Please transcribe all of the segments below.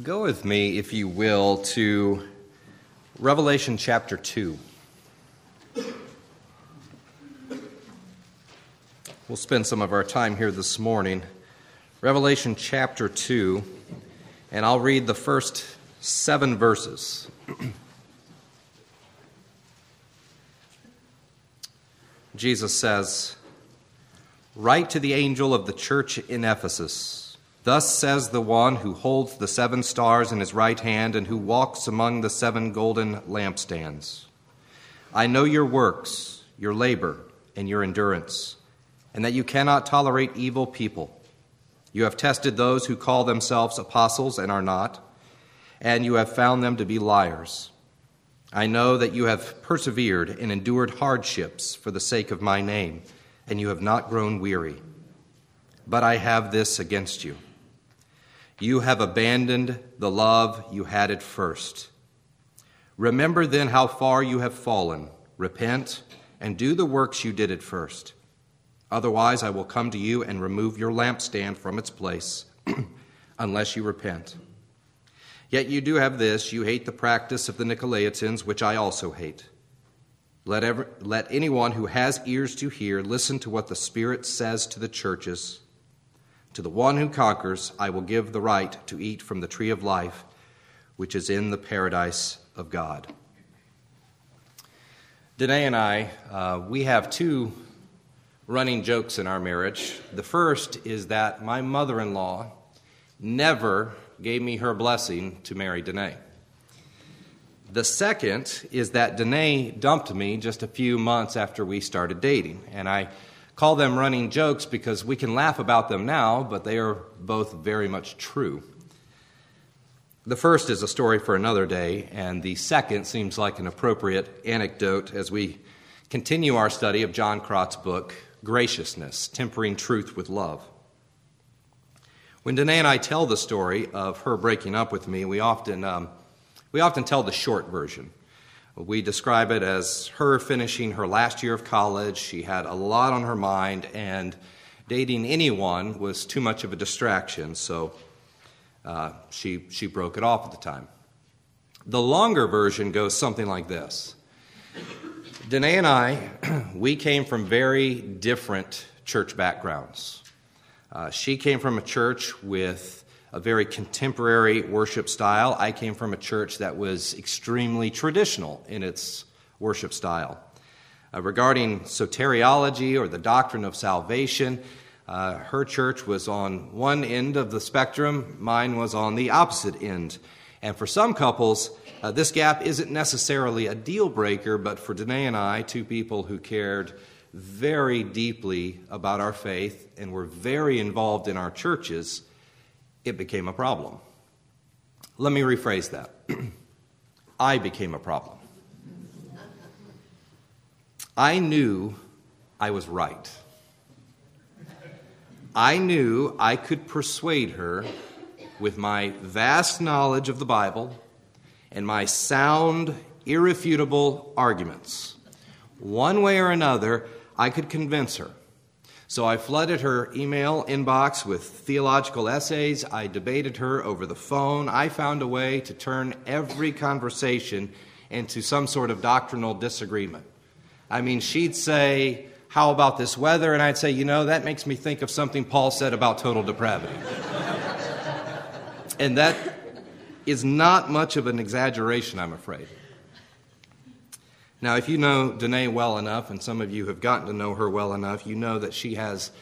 Go with me, if you will, to Revelation chapter 2. We'll spend some of our time here this morning. Revelation chapter 2, and I'll read the first seven verses. Jesus says, Write to the angel of the church in Ephesus. Thus says the one who holds the seven stars in his right hand and who walks among the seven golden lampstands. I know your works, your labor, and your endurance, and that you cannot tolerate evil people. You have tested those who call themselves apostles and are not, and you have found them to be liars. I know that you have persevered and endured hardships for the sake of my name, and you have not grown weary. But I have this against you you have abandoned the love you had at first. Remember then how far you have fallen. Repent and do the works you did at first. Otherwise, I will come to you and remove your lampstand from its place, unless you repent. Yet you do have this you hate the practice of the Nicolaitans, which I also hate. Let, ever, let anyone who has ears to hear listen to what the Spirit says to the churches. To the one who conquers, I will give the right to eat from the tree of life, which is in the paradise of God. Danae and I, uh, we have two running jokes in our marriage. The first is that my mother in law never gave me her blessing to marry Danae. The second is that Danae dumped me just a few months after we started dating, and I call them running jokes because we can laugh about them now, but they are both very much true. The first is a story for another day, and the second seems like an appropriate anecdote as we continue our study of John Crotts' book, Graciousness Tempering Truth with Love. When Danae and I tell the story of her breaking up with me, we often, um, we often tell the short version. We describe it as her finishing her last year of college. She had a lot on her mind, and dating anyone was too much of a distraction, so uh, she, she broke it off at the time. The longer version goes something like this Danae and I, we came from very different church backgrounds. Uh, she came from a church with a very contemporary worship style. I came from a church that was extremely traditional in its worship style. Uh, regarding soteriology or the doctrine of salvation, uh, her church was on one end of the spectrum, mine was on the opposite end. And for some couples, uh, this gap isn't necessarily a deal breaker, but for Danae and I, two people who cared very deeply about our faith and were very involved in our churches, it became a problem. Let me rephrase that. I became a problem. I knew I was right. I knew I could persuade her with my vast knowledge of the Bible and my sound, irrefutable arguments. One way or another, I could convince her so I flooded her email inbox with theological essays. I debated her over the phone. I found a way to turn every conversation into some sort of doctrinal disagreement. I mean, she'd say, How about this weather? And I'd say, You know, that makes me think of something Paul said about total depravity. and that is not much of an exaggeration, I'm afraid. Now, if you know Danae well enough, and some of you have gotten to know her well enough, you know that she has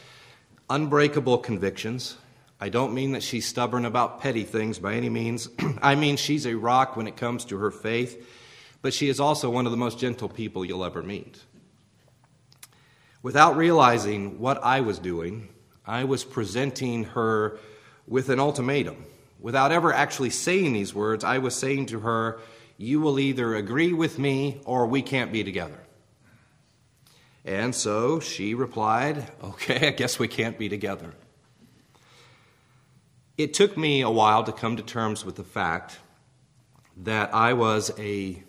unbreakable convictions. I don't mean that she's stubborn about petty things by any means. I mean she's a rock when it comes to her faith, but she is also one of the most gentle people you'll ever meet. Without realizing what I was doing, I was presenting her with an ultimatum. Without ever actually saying these words, I was saying to her, you will either agree with me or we can't be together. And so she replied, Okay, I guess we can't be together. It took me a while to come to terms with the fact that I was a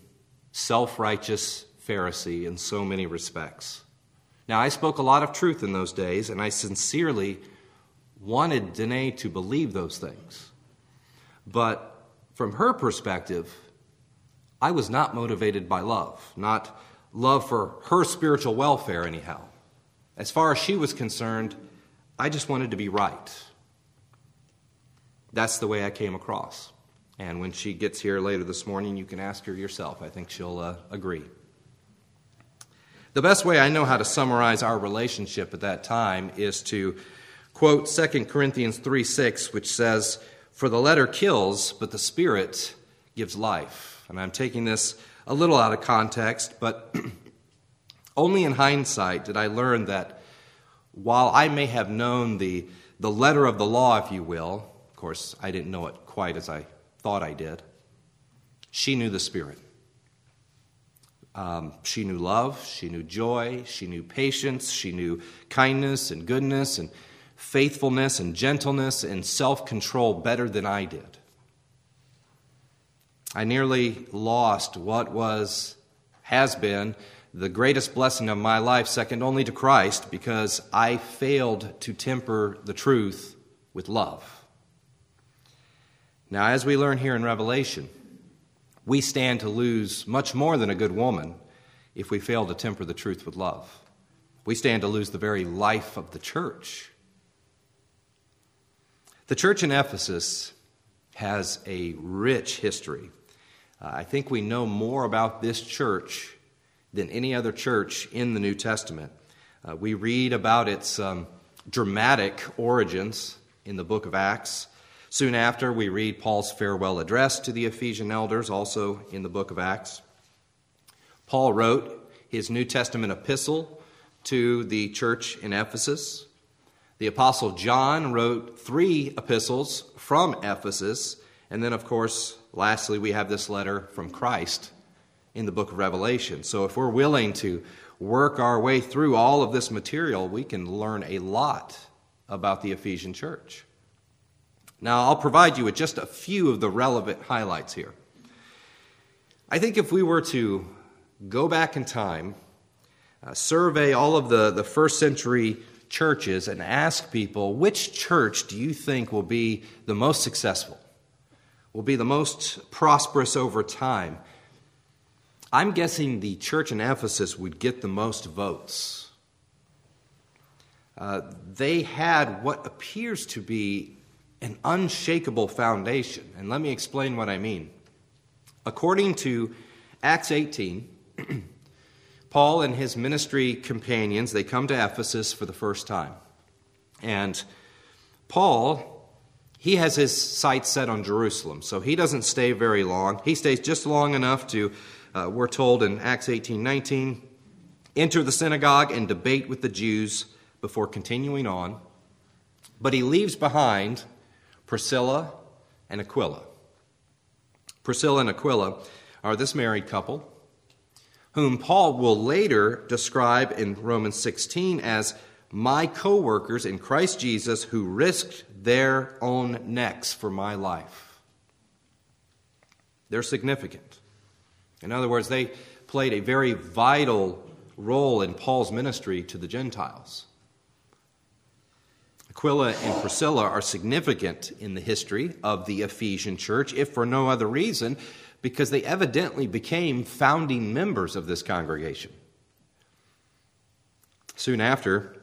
self righteous Pharisee in so many respects. Now, I spoke a lot of truth in those days, and I sincerely wanted Danae to believe those things. But from her perspective, I was not motivated by love, not love for her spiritual welfare, anyhow. As far as she was concerned, I just wanted to be right. That's the way I came across. And when she gets here later this morning, you can ask her yourself. I think she'll uh, agree. The best way I know how to summarize our relationship at that time is to quote 2 Corinthians 3 6, which says, For the letter kills, but the Spirit gives life. And I'm taking this a little out of context, but only in hindsight did I learn that while I may have known the, the letter of the law, if you will, of course, I didn't know it quite as I thought I did, she knew the Spirit. Um, she knew love, she knew joy, she knew patience, she knew kindness and goodness and faithfulness and gentleness and self control better than I did. I nearly lost what was, has been, the greatest blessing of my life, second only to Christ, because I failed to temper the truth with love. Now, as we learn here in Revelation, we stand to lose much more than a good woman if we fail to temper the truth with love. We stand to lose the very life of the church. The church in Ephesus has a rich history. Uh, I think we know more about this church than any other church in the New Testament. Uh, we read about its um, dramatic origins in the book of Acts. Soon after, we read Paul's farewell address to the Ephesian elders, also in the book of Acts. Paul wrote his New Testament epistle to the church in Ephesus. The Apostle John wrote three epistles from Ephesus. And then, of course, lastly, we have this letter from Christ in the book of Revelation. So, if we're willing to work our way through all of this material, we can learn a lot about the Ephesian church. Now, I'll provide you with just a few of the relevant highlights here. I think if we were to go back in time, uh, survey all of the, the first century churches, and ask people, which church do you think will be the most successful, will be the most prosperous over time? I'm guessing the church in Ephesus would get the most votes. Uh, they had what appears to be an unshakable foundation. And let me explain what I mean. According to Acts 18, Paul and his ministry companions, they come to Ephesus for the first time. And Paul, he has his sights set on Jerusalem, so he doesn't stay very long. He stays just long enough to, uh, we're told in Acts 18 19, enter the synagogue and debate with the Jews before continuing on. But he leaves behind Priscilla and Aquila. Priscilla and Aquila are this married couple, whom Paul will later describe in Romans 16 as my co workers in Christ Jesus who risked their own necks for my life. They're significant. In other words, they played a very vital role in Paul's ministry to the Gentiles. Aquila and Priscilla are significant in the history of the Ephesian church, if for no other reason, because they evidently became founding members of this congregation. Soon after,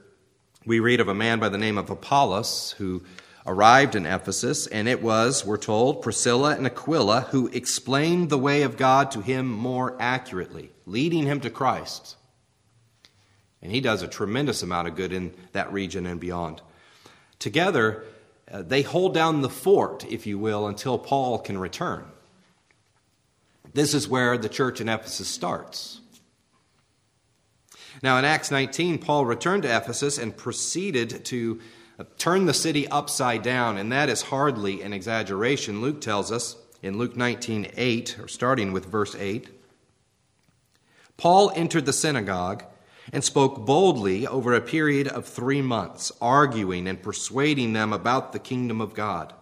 we read of a man by the name of Apollos who arrived in Ephesus, and it was, we're told, Priscilla and Aquila who explained the way of God to him more accurately, leading him to Christ. And he does a tremendous amount of good in that region and beyond. Together, uh, they hold down the fort, if you will, until Paul can return. This is where the church in Ephesus starts. Now, in Acts 19, Paul returned to Ephesus and proceeded to uh, turn the city upside down, and that is hardly an exaggeration. Luke tells us in Luke 19 8, or starting with verse 8 Paul entered the synagogue and spoke boldly over a period of three months, arguing and persuading them about the kingdom of God.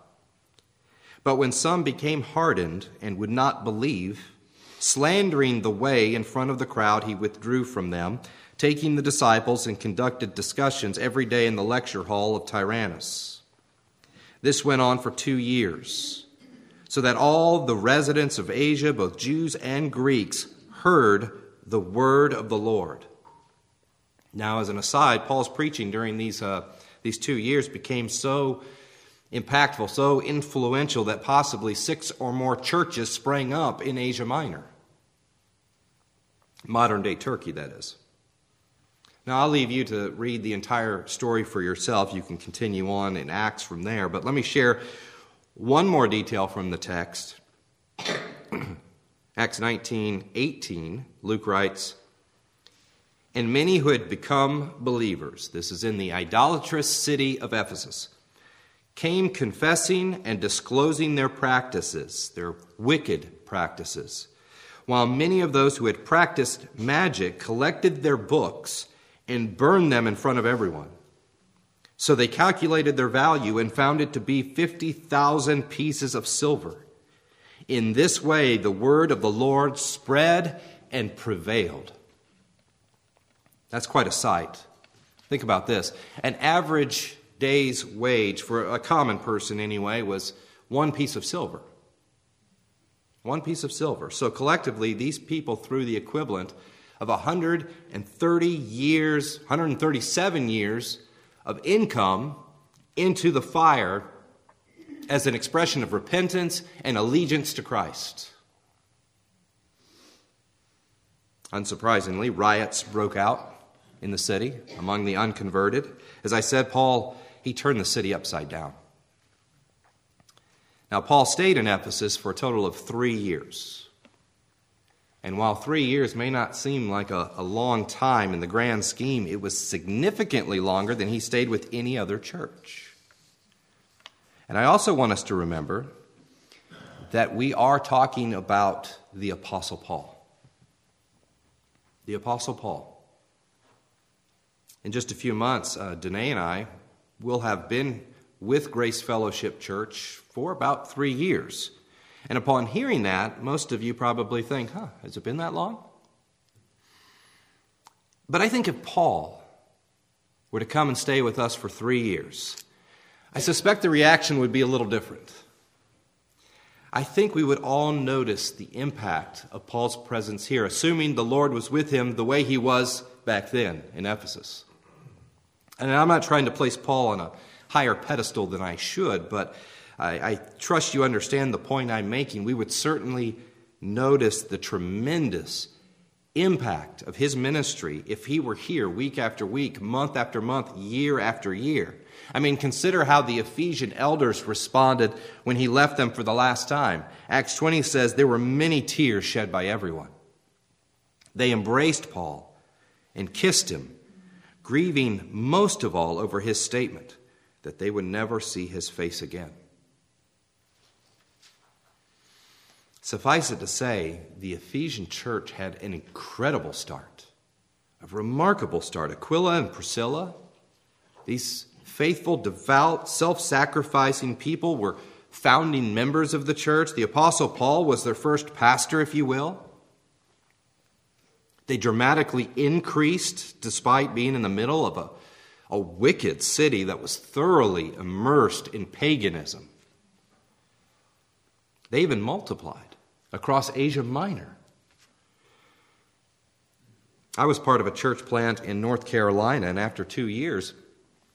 But when some became hardened and would not believe, slandering the way in front of the crowd, he withdrew from them, taking the disciples and conducted discussions every day in the lecture hall of Tyrannus. This went on for two years. so that all the residents of Asia, both Jews and Greeks, heard the word of the Lord. Now, as an aside, Paul's preaching during these, uh, these two years became so impactful, so influential that possibly six or more churches sprang up in Asia Minor. Modern day Turkey, that is. Now, I'll leave you to read the entire story for yourself. You can continue on in Acts from there, but let me share one more detail from the text. Acts 19 18, Luke writes, And many who had become believers, this is in the idolatrous city of Ephesus, came confessing and disclosing their practices, their wicked practices, while many of those who had practiced magic collected their books and burned them in front of everyone. So they calculated their value and found it to be 50,000 pieces of silver. In this way, the word of the Lord spread and prevailed. That's quite a sight. Think about this. An average day's wage for a common person, anyway, was one piece of silver. One piece of silver. So collectively, these people threw the equivalent of 130 years, 137 years of income into the fire as an expression of repentance and allegiance to Christ. Unsurprisingly, riots broke out in the city among the unconverted. As I said, Paul, he turned the city upside down. Now, Paul stayed in Ephesus for a total of three years. And while three years may not seem like a, a, long time in the grand scheme, it was significantly longer than he stayed with any other church. And I also want us to remember that we are talking about the Apostle Paul. The Apostle Paul. In just a few months, uh, Danae and I will have been with Grace Fellowship Church for about three years. And upon hearing that, most of you probably think, huh, has it been that long? But I think if Paul were to come and stay with us for three years, I suspect the reaction would be a little different. I think we would all notice the impact of Paul's presence here, assuming the Lord was with him the way he was back then in Ephesus. And I'm not trying to place Paul on a higher pedestal than I should, but I, I trust you understand the point I'm making. We would certainly notice the tremendous impact of his ministry if he were here week after week, month after month, year after year. I mean, consider how the Ephesian elders responded when he left them for the last time. Acts 20 says there were many tears shed by everyone. They embraced Paul and kissed him, grieving most of all over his statement that they would never see his face again. Suffice it to say, the Ephesian church had an incredible start, a remarkable start. Aquila and Priscilla, these faithful, devout, self sacrificing people, were founding members of the church. The Apostle Paul was their first pastor, if you will. They dramatically increased despite being in the middle of a, a wicked city that was thoroughly immersed in paganism. They even multiplied across Asia Minor. I was part of a church plant in North Carolina, and after two years,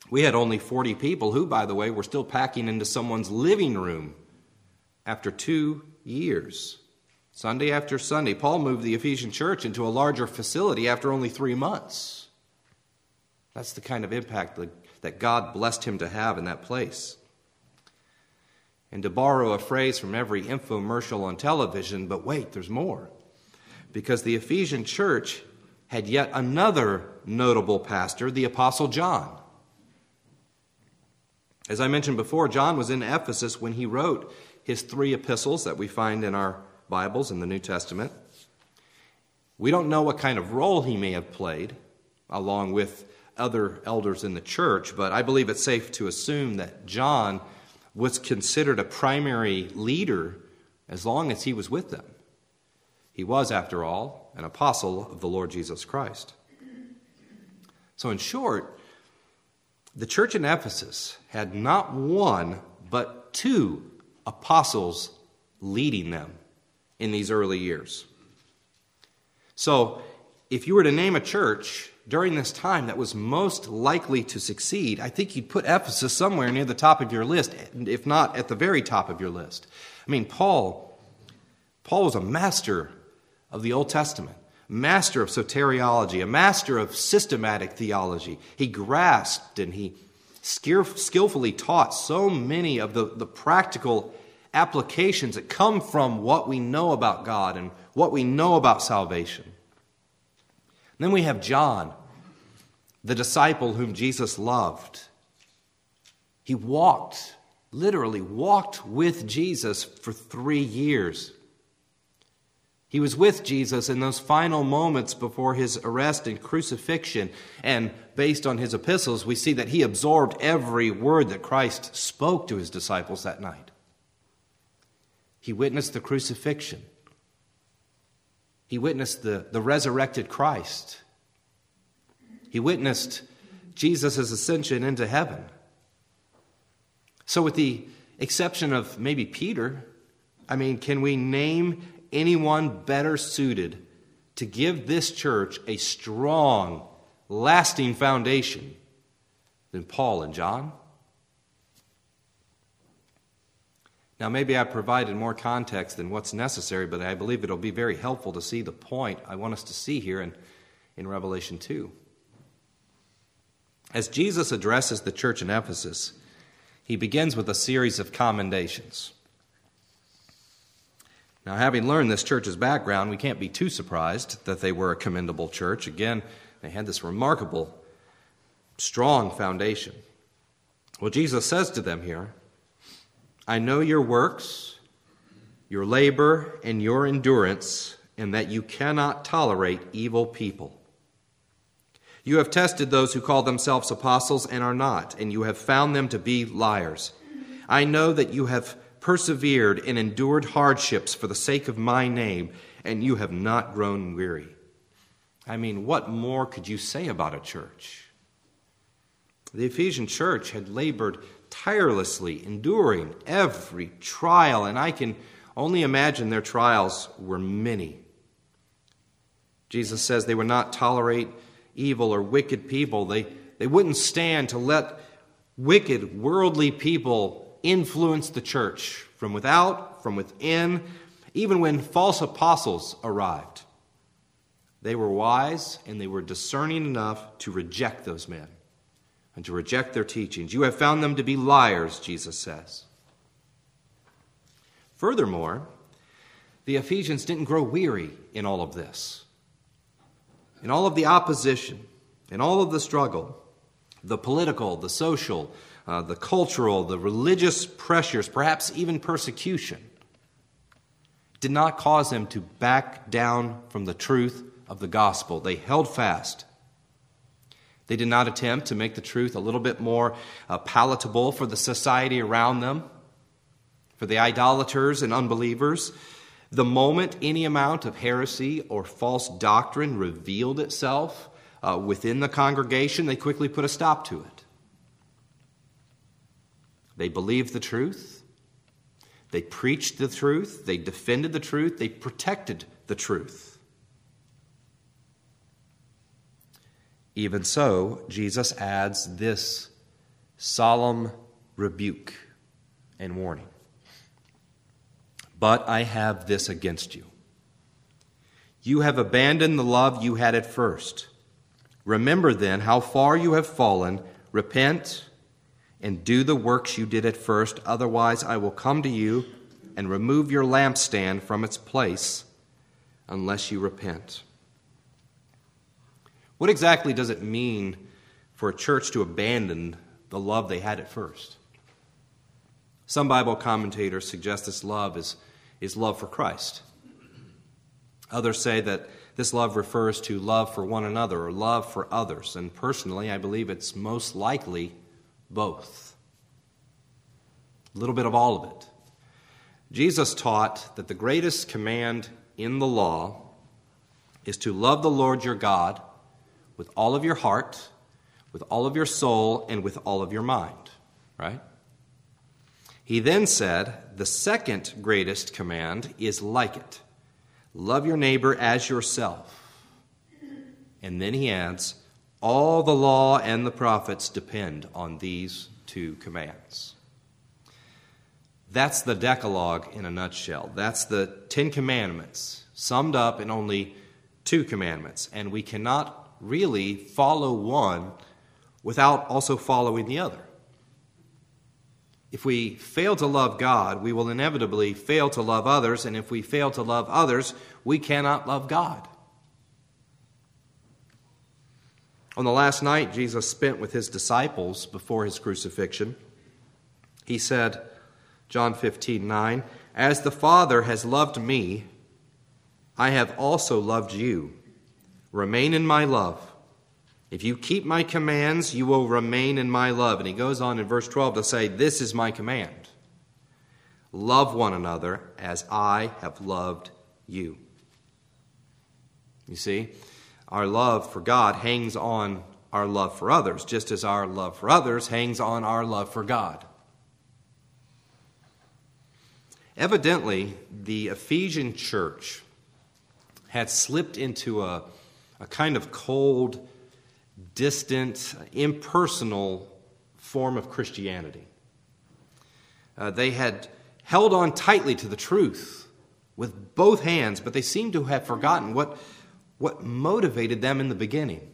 we had only 40 people who, by the way, were still packing into someone's living room after two years. Sunday after Sunday, Paul moved the Ephesian church into a larger facility after only three months. That's the kind of impact that God blessed him to have in that place. And to borrow a phrase from every infomercial on television, but wait, there's more. Because the Ephesian church had yet another notable pastor, the Apostle John. As I mentioned before, John was in Ephesus when he wrote his three epistles that we find in our Bibles in the New Testament. We don't know what kind of role he may have played, along with other elders in the church, but I believe it's safe to assume that John was considered a primary leader as long as he was with them. He was, after all, an apostle of the Lord Jesus Christ. So, in short, the church in Ephesus had not one, but two apostles leading them in these early years. So, if you were to name a church during this time that was most likely to succeed, I think you'd put Ephesus somewhere near the top of your list, if not at the very top of your list. I mean, Paul, Paul was a master of the Old Testament, master of soteriology, a master of systematic theology. He grasped and he skillfully taught so many of the, the practical applications that come from what we know about God and what we know about salvation. And then we have John, the disciple whom Jesus loved. He walked, literally walked with Jesus for three years. He was with Jesus in those final moments before his arrest and crucifixion. And based on his epistles, we see that he absorbed every word that Christ spoke to his disciples that night. He witnessed the crucifixion, he witnessed the, the resurrected Christ, he witnessed Jesus' ascension into heaven. So, with the exception of maybe Peter, I mean, can we name anyone better suited to give this church a strong, lasting foundation than Paul and John? Now, maybe I provided more context than what's necessary, but I believe it'll be very helpful to see the point I want us to see here in, in Revelation 2. As Jesus addresses the church in Ephesus, he begins with a series of commendations. Now, having learned this church's background, we can't be too surprised that they were a commendable church. Again, they had this remarkable, strong foundation. Well, Jesus says to them here, I know your works, your labor, and your endurance, and that you cannot tolerate evil people. You have tested those who call themselves apostles and are not, and you have found them to be liars. I know that you have persevered and endured hardships for the sake of my name, and you have not grown weary. I mean, what more could you say about a church? The Ephesian church had labored tirelessly, enduring every trial, and I can only imagine their trials were many. Jesus says they would not tolerate evil or wicked people. They, they wouldn't stand to let wicked, worldly people influence the church from without, from within, even when false apostles arrived. They were wise and they were discerning enough to reject those men and to reject their teachings. You have found them to be liars, Jesus says. Furthermore, the Ephesians didn't grow weary in all of this. In all of the opposition, in all of the struggle, the political, the social, uh, the cultural, the religious pressures, perhaps even persecution, did not cause them to back down from the truth of the gospel. They held fast. They did not attempt to make the truth a little bit more uh, palatable for the society around them, for the idolaters and unbelievers. The moment any amount of heresy or false doctrine revealed itself uh, within the congregation, they quickly put a stop to it. They believed the truth. They preached the truth. They defended the truth. They protected the truth. Even so, Jesus adds this solemn rebuke and warning. But I have this against you. You have abandoned the love you had at first. Remember then how far you have fallen. Repent and do the works you did at first, otherwise, I will come to you and remove your lampstand from its place unless you repent. What exactly does it mean for a church to abandon the love they had at first? Some Bible commentators suggest this love is, is love for Christ. Others say that this love refers to love for one another or love for others. And personally, I believe it's most likely both. A little bit of all of it. Jesus taught that the greatest command in the law is to love the Lord your God with all of your heart, with all of your soul, and with all of your mind, right? He then said, The second greatest command is like it love your neighbor as yourself. And then he adds, All the law and the prophets depend on these two commands. That's the Decalogue in a nutshell. That's the Ten Commandments summed up in only two commandments. And we cannot really follow one without also following the other. If we fail to love God, we will inevitably fail to love others, and if we fail to love others, we cannot love God. On the last night Jesus spent with his disciples before his crucifixion, he said, John 15, 9, As the Father has loved me, I have also loved you. Remain in my love. If you keep my commands, you will remain in my love. And he goes on in verse 12 to say, This is my command love one another as I have loved you. You see, our love for God hangs on our love for others, just as our love for others hangs on our love for God. Evidently, the Ephesian church had slipped into a, a kind of cold, distant, impersonal form of Christianity. Uh, they had held on tightly to the truth with both hands, but they seemed to have forgotten what, what motivated them in the beginning.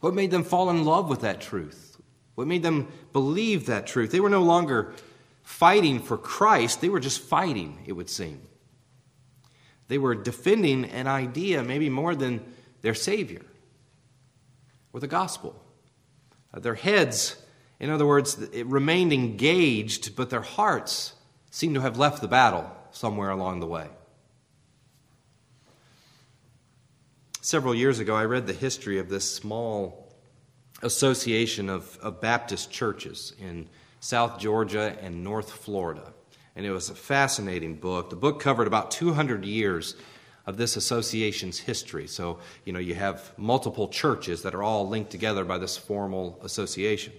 What made them fall in love with that truth? What made them believe that truth? They were no longer fighting for Christ, they were just fighting, it would seem. They were defending an idea, maybe more than their Savior or the gospel. Uh, their heads, in other words, it remained engaged, but their hearts seemed to have left the battle somewhere along the way. Several years ago, I read the history of this small association of, of Baptist churches in South Georgia and North Florida. And it was a fascinating book. The book covered about 200 years of this association's history. So, you know, you have multiple churches that are all linked together by this formal association.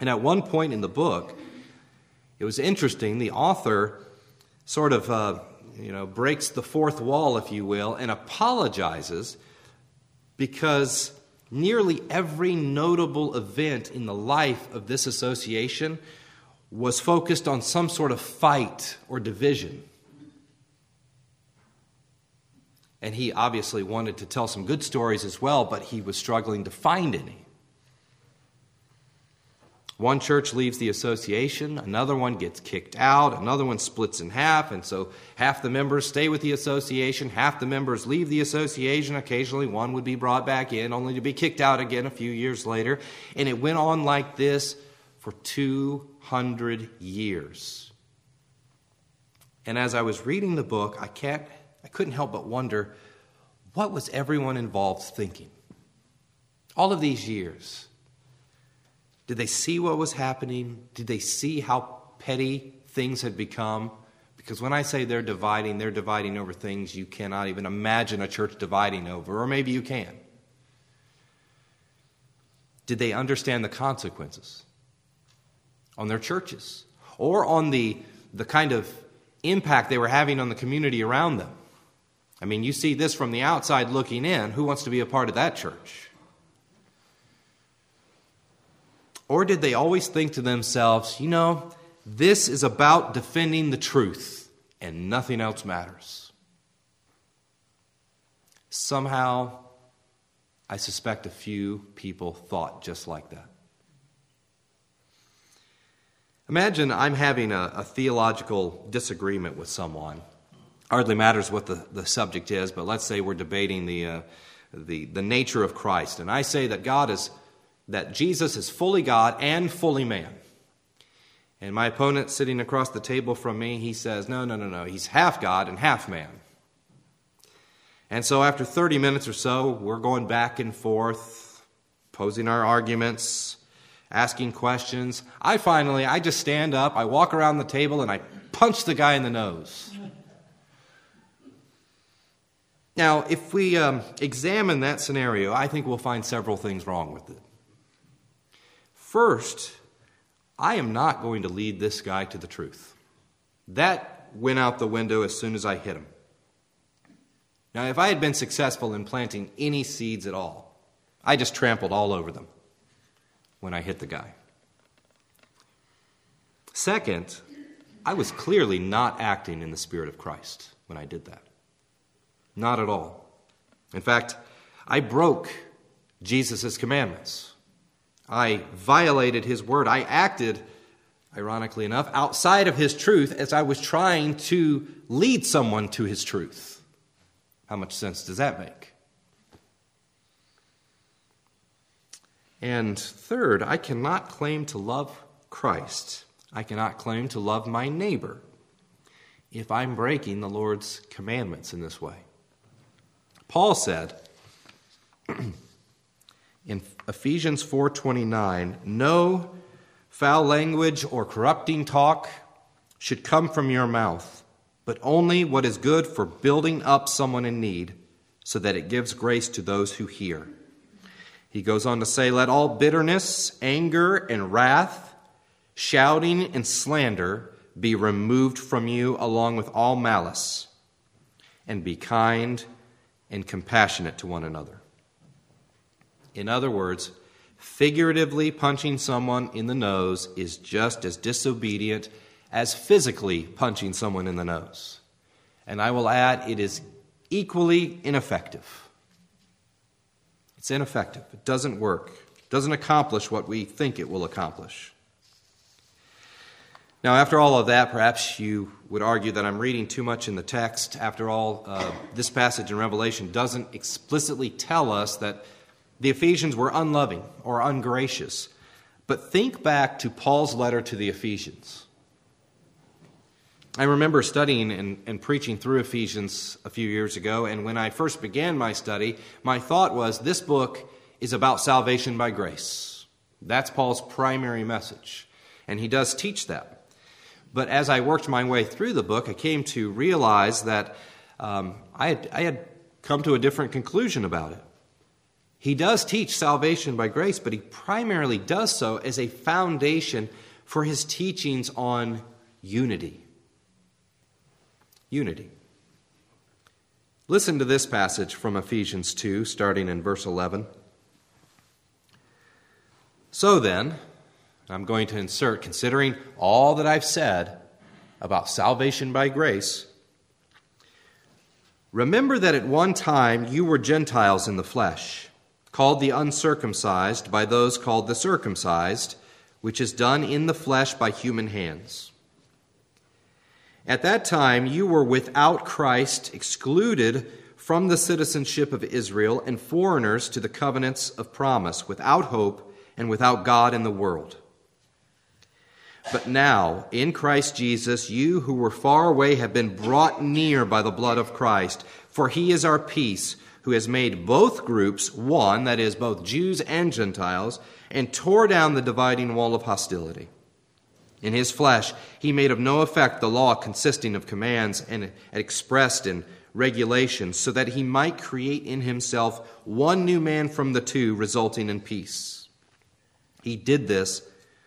And at one point in the book, it was interesting, the author sort of, uh, you know, breaks the fourth wall, if you will, and apologizes because nearly every notable event in the life of this association was focused on some sort of fight or division. And he obviously wanted to tell some good stories as well, but he was struggling to find any. One church leaves the association, another one gets kicked out, another one splits in half, and so half the members stay with the association, half the members leave the association. Occasionally, one would be brought back in, only to be kicked out again a few years later. And it went on like this for 200 years. And as I was reading the book, I can't I couldn't help but wonder what was everyone involved thinking? All of these years. Did they see what was happening? Did they see how petty things had become? Because when I say they're dividing, they're dividing over things you cannot even imagine a church dividing over, or maybe you can. Did they understand the consequences on their churches or on the, the kind of impact they were having on the community around them? I mean, you see this from the outside looking in. Who wants to be a part of that church? Or did they always think to themselves, you know, this is about defending the truth and nothing else matters? Somehow, I suspect a few people thought just like that. Imagine I'm having a, a theological disagreement with someone hardly matters what the, the subject is, but let's say we're debating the, uh, the, the nature of Christ. And I say that God is, that Jesus is fully God and fully man. And my opponent sitting across the table from me, he says, no, no, no, no, he's half God and half man. And so after 30 minutes or so, we're going back and forth, posing our arguments, asking questions. I finally, I just stand up, I walk around the table, and I punch the guy in the nose. Now, if we um, examine that scenario, I think we'll find several things wrong with it. First, I am not going to lead this guy to the truth. That went out the window as soon as I hit him. Now, if I had been successful in planting any seeds at all, I just trampled all over them when I hit the guy. Second, I was clearly not acting in the Spirit of Christ when I did that. Not at all. In fact, I broke Jesus' commandments. I violated his word. I acted, ironically enough, outside of his truth as I was trying to lead someone to his truth. How much sense does that make? And third, I cannot claim to love Christ. I cannot claim to love my neighbor if I'm breaking the Lord's commandments in this way. Paul said in Ephesians 4:29, "No foul language or corrupting talk should come from your mouth, but only what is good for building up someone in need, so that it gives grace to those who hear." He goes on to say, "Let all bitterness, anger, and wrath, shouting and slander be removed from you along with all malice, and be kind and compassionate to one another. In other words, figuratively punching someone in the nose is just as disobedient as physically punching someone in the nose. And I will add, it is equally ineffective. It's ineffective. It doesn't work. It doesn't accomplish what we think it will accomplish. Now, after all of that, perhaps you would argue that I'm reading too much in the text. After all, uh, this passage in Revelation doesn't explicitly tell us that the Ephesians were unloving or ungracious. But think back to Paul's letter to the Ephesians. I remember studying and, and, preaching through Ephesians a few years ago, and when I first began my study, my thought was this book is about salvation by grace. That's Paul's primary message, and he does teach that. But as I worked my way through the book, I came to realize that um, I, had, I had come to a different conclusion about it. He does teach salvation by grace, but he primarily does so as a foundation for his teachings on unity. Unity. Listen to this passage from Ephesians 2, starting in verse 11. So then, I'm going to insert, considering all that I've said about salvation by grace, remember that at one time you were Gentiles in the flesh, called the uncircumcised by those called the circumcised, which is done in the flesh by human hands. At that time you were without Christ, excluded from the citizenship of Israel, and foreigners to the covenants of promise, without hope and without God in the world. But now, in Christ Jesus, you who were far away have been brought near by the blood of Christ, for he is our peace, who has made both groups one, that is, both Jews and Gentiles, and tore down the dividing wall of hostility. In his flesh, he made of no effect the law consisting of commands and expressed in regulations, so that he might create in himself one new man from the two, resulting in peace. He did this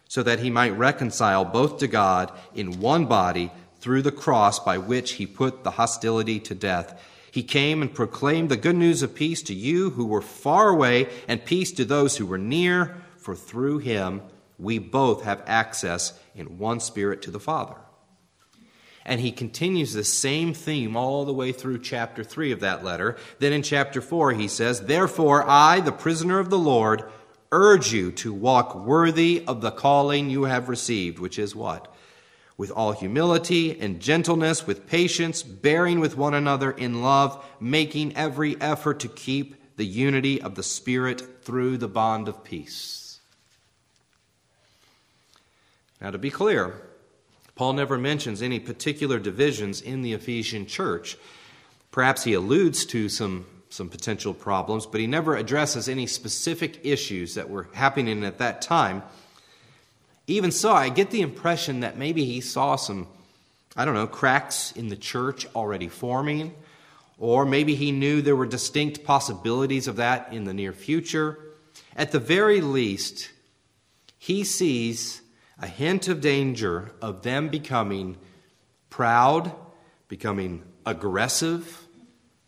so that he might reconcile both to God in one body through the cross by which he put the hostility to death. He came and proclaimed the good news of peace to you who were far away and peace to those who were near, for through him we both have access in one spirit to the Father. And he continues the same theme all the way through chapter 3 of that letter. Then in chapter 4, he says, Therefore, I, the prisoner of the Lord, urge you to walk worthy of the calling you have received, which is what? With all humility and gentleness, with patience, bearing with one another in love, making every effort to keep the unity of the Spirit through the bond of peace. Now, to be clear, Paul never mentions any particular divisions in the Ephesian church. Perhaps he alludes to some some potential problems, but he never addresses any specific issues that were happening at that time. Even so, I get the impression that maybe he saw some, I don't know, cracks in the church already forming, or maybe he knew there were distinct possibilities of that in the near future. At the very least, he sees a hint of danger of them becoming proud, becoming aggressive,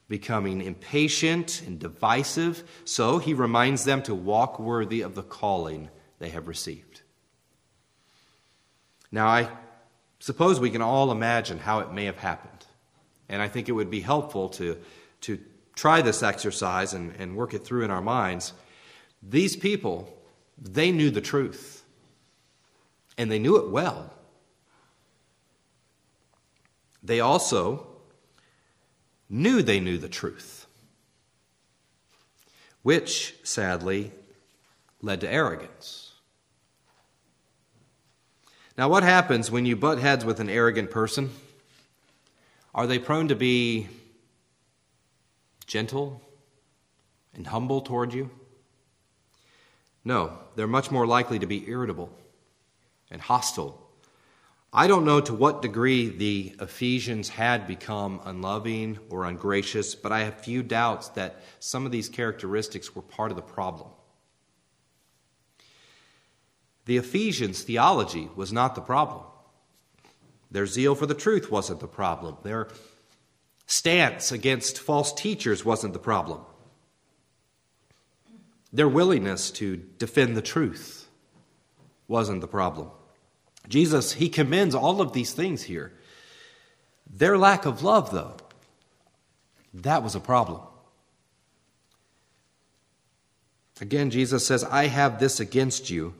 becoming impatient and divisive. So he reminds them to walk worthy of the calling they have received. Now, I suppose we can all imagine how it may have happened. And I think it would be helpful to, to try this exercise and, and work it through in our minds. These people, they knew the truth, and they knew it well. They also knew they knew the truth, which sadly led to arrogance. Now, what happens when you butt heads with an arrogant person? Are they prone to be gentle and humble toward you? No, they're much more likely to be irritable and hostile. I don't know to what degree the Ephesians had become unloving or ungracious, but I have few doubts that some of these characteristics were part of the problem. The Ephesians' theology was not the problem. Their zeal for the truth wasn't the problem. Their stance against false teachers wasn't the problem. Their willingness to defend the truth wasn't the problem. Jesus, he commends all of these things here. Their lack of love, though, that was a problem. Again, Jesus says, I have this against you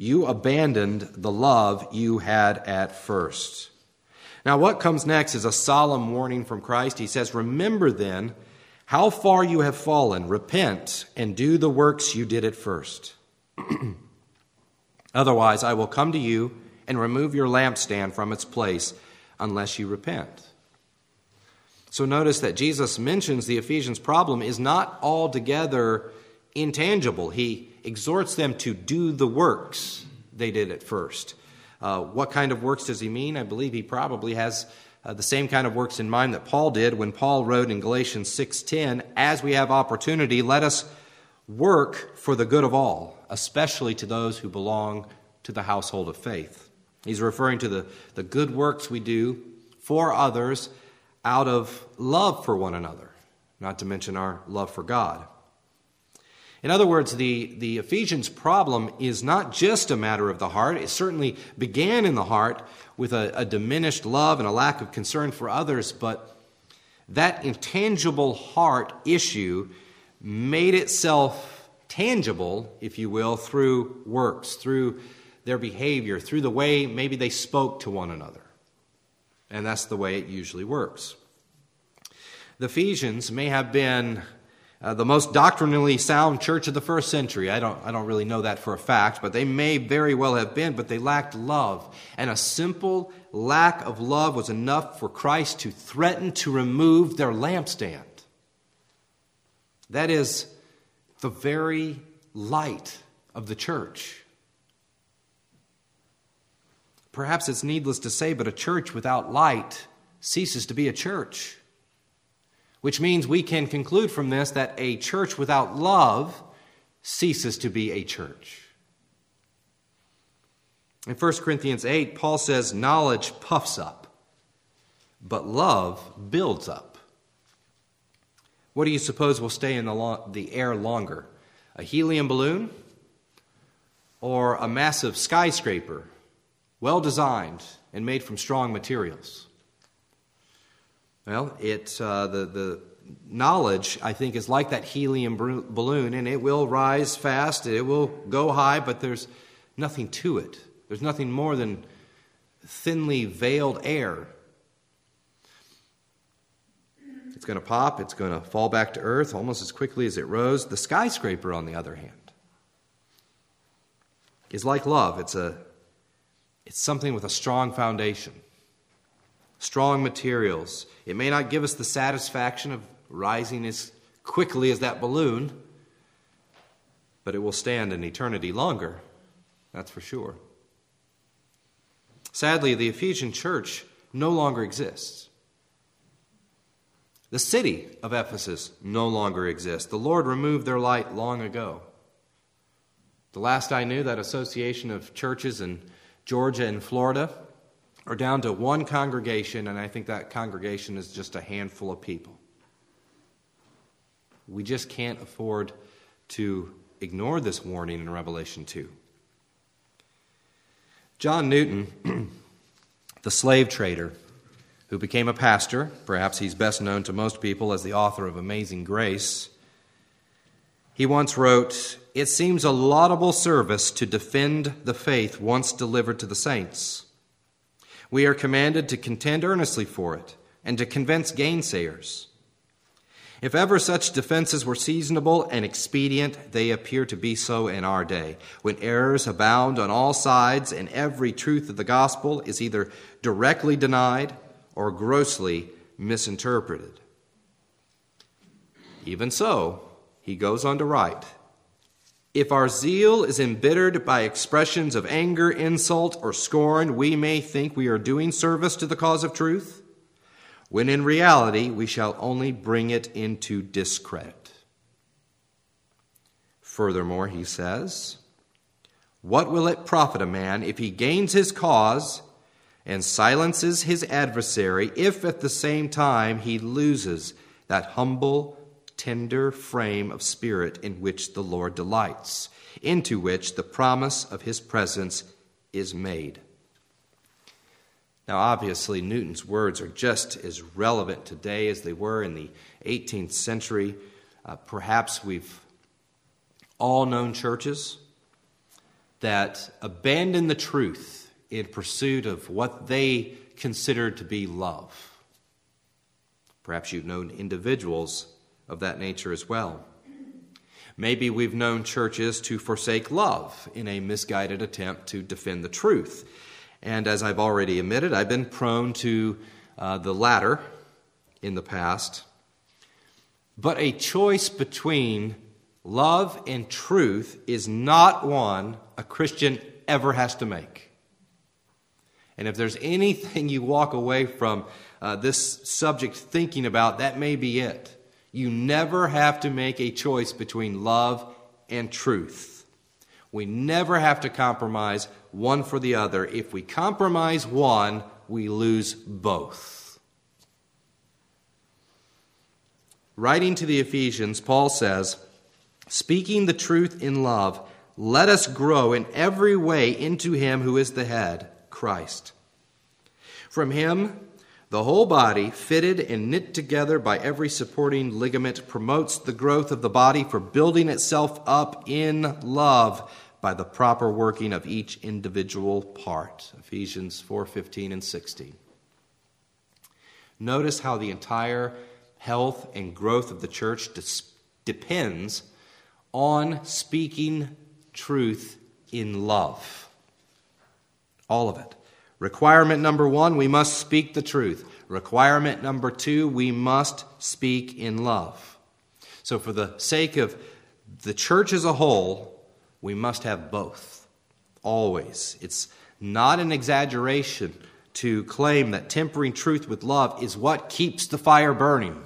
you abandoned the love you had at first. Now, what comes next is a solemn warning from Christ. He says, Remember then how far you have fallen, repent, and do the works you did at first. Otherwise, I will come to you and remove your lampstand from its place unless you repent. So notice that Jesus mentions the Ephesians' problem is not altogether intangible. He exhorts them to do the works they did at first. Uh, what kind of works does he mean? I believe he probably has uh, the same kind of works in mind that Paul did when Paul wrote in Galatians 6:10, "As we have opportunity, let us work for the good of all, especially to those who belong to the household of faith." He's referring to the, the good works we do for others out of love for one another, not to mention our love for God. In other words, the, the Ephesians problem is not just a matter of the heart. It certainly began in the heart with a, a diminished love and a lack of concern for others, but that intangible heart issue made itself tangible, if you will, through works, through their behavior, through the way maybe they spoke to one another. And that's the way it usually works. The Ephesians may have been uh, the most doctrinally sound church of the first century. I don't, I don't really know that for a fact, but they may very well have been, but they lacked love. And a simple lack of love was enough for Christ to threaten to remove their lampstand. That is the very light of the church. Perhaps it's needless to say, but a church without light ceases to be a church which means we can conclude from this that a church without love ceases to be a church. In 1 Corinthians 8, Paul says, Knowledge puffs up, but love builds up. What do you suppose will stay in the, lo- the air longer? A helium balloon or a massive skyscraper, well designed and made from strong materials? Well, it, uh, the, the knowledge, I think, is like that helium balloon, and it will rise fast, it will go high, but there's nothing to it. There's nothing more than thinly veiled air. It's going to pop, it's going to fall back to earth almost as quickly as it rose. The skyscraper, on the other hand, is like love. It's, a, it's something with a strong foundation strong materials. It may not give us the satisfaction of rising as quickly as that balloon, but it will stand an eternity longer. That's for sure. Sadly, the Ephesian church no longer exists. The city of Ephesus no longer exists. The Lord removed their light long ago. The last I knew, that association of churches and Georgia and Florida, are down to one congregation, and I think that congregation is just a handful of people. We just can't afford to ignore this warning in Revelation 2. John Newton, the slave trader, who became a pastor, perhaps he's best known to most people as the author of Amazing Grace, he once wrote, It seems a laudable service to defend the faith once delivered to the saints. We are commanded to contend earnestly for it and to convince gainsayers. If ever such defenses were seasonable and expedient, they appear to be so in our day, when errors abound on all sides and every truth of the gospel is either directly denied or grossly misinterpreted. Even so, he goes on to write If our zeal is embittered by expressions of anger, insult, or scorn, we may think we are doing service to the cause of truth when in reality we shall only bring it into discredit. Furthermore, he says, What will it profit a man if he gains his cause and silences his adversary, if at the same time he loses that humble, tender frame of spirit in which the Lord delights, into which the promise of his presence is made? Now, obviously, Newton's words are just as relevant today as they were in the 18th century. Uh, perhaps we've all known churches that abandon the truth in pursuit of what they consider to be love. Perhaps you've known individuals of that nature as well. Maybe we've known churches to forsake love in a misguided attempt to defend the truth. And as I've already admitted, I've been prone to uh, the latter in the past. But a choice between love and truth is not one a Christian ever has to make. And if there's anything you walk away from uh, this subject thinking about, that may be it. You never have to make a choice between love and truth. We never have to compromise one for the other. If we compromise one, we lose both. Writing to the Ephesians, Paul says, Speaking the truth in love, let us grow in every way into Him who is the head, Christ. From Him, the whole body, fitted and knit together by every supporting ligament, promotes the growth of the body for building itself up in love by the proper working of each individual part. Ephesians 4:15 and 16. Notice how the entire health and growth of the church depends on speaking truth in love. All of it. Requirement number one, we must speak the truth. Requirement number two, we must speak in love. So, for the sake of the church as a whole, we must have both, always. It's not an exaggeration to claim that tempering truth with love is what keeps the fire burning.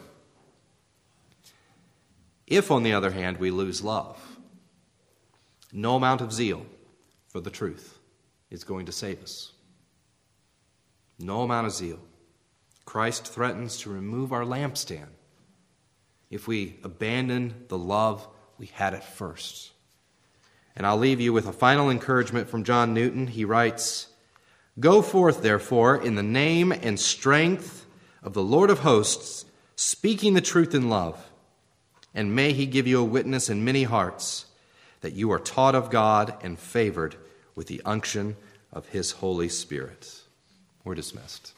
If, on the other hand, we lose love, no amount of zeal for the truth is going to save us. No amount of zeal. Christ threatens to remove our lampstand if we abandon the love we had at first. And I'll leave you with a final encouragement from John Newton. He writes Go forth, therefore, in the name and strength of the Lord of hosts, speaking the truth in love. And may he give you a witness in many hearts that you are taught of God and favored with the unction of his Holy Spirit. We're dismissed.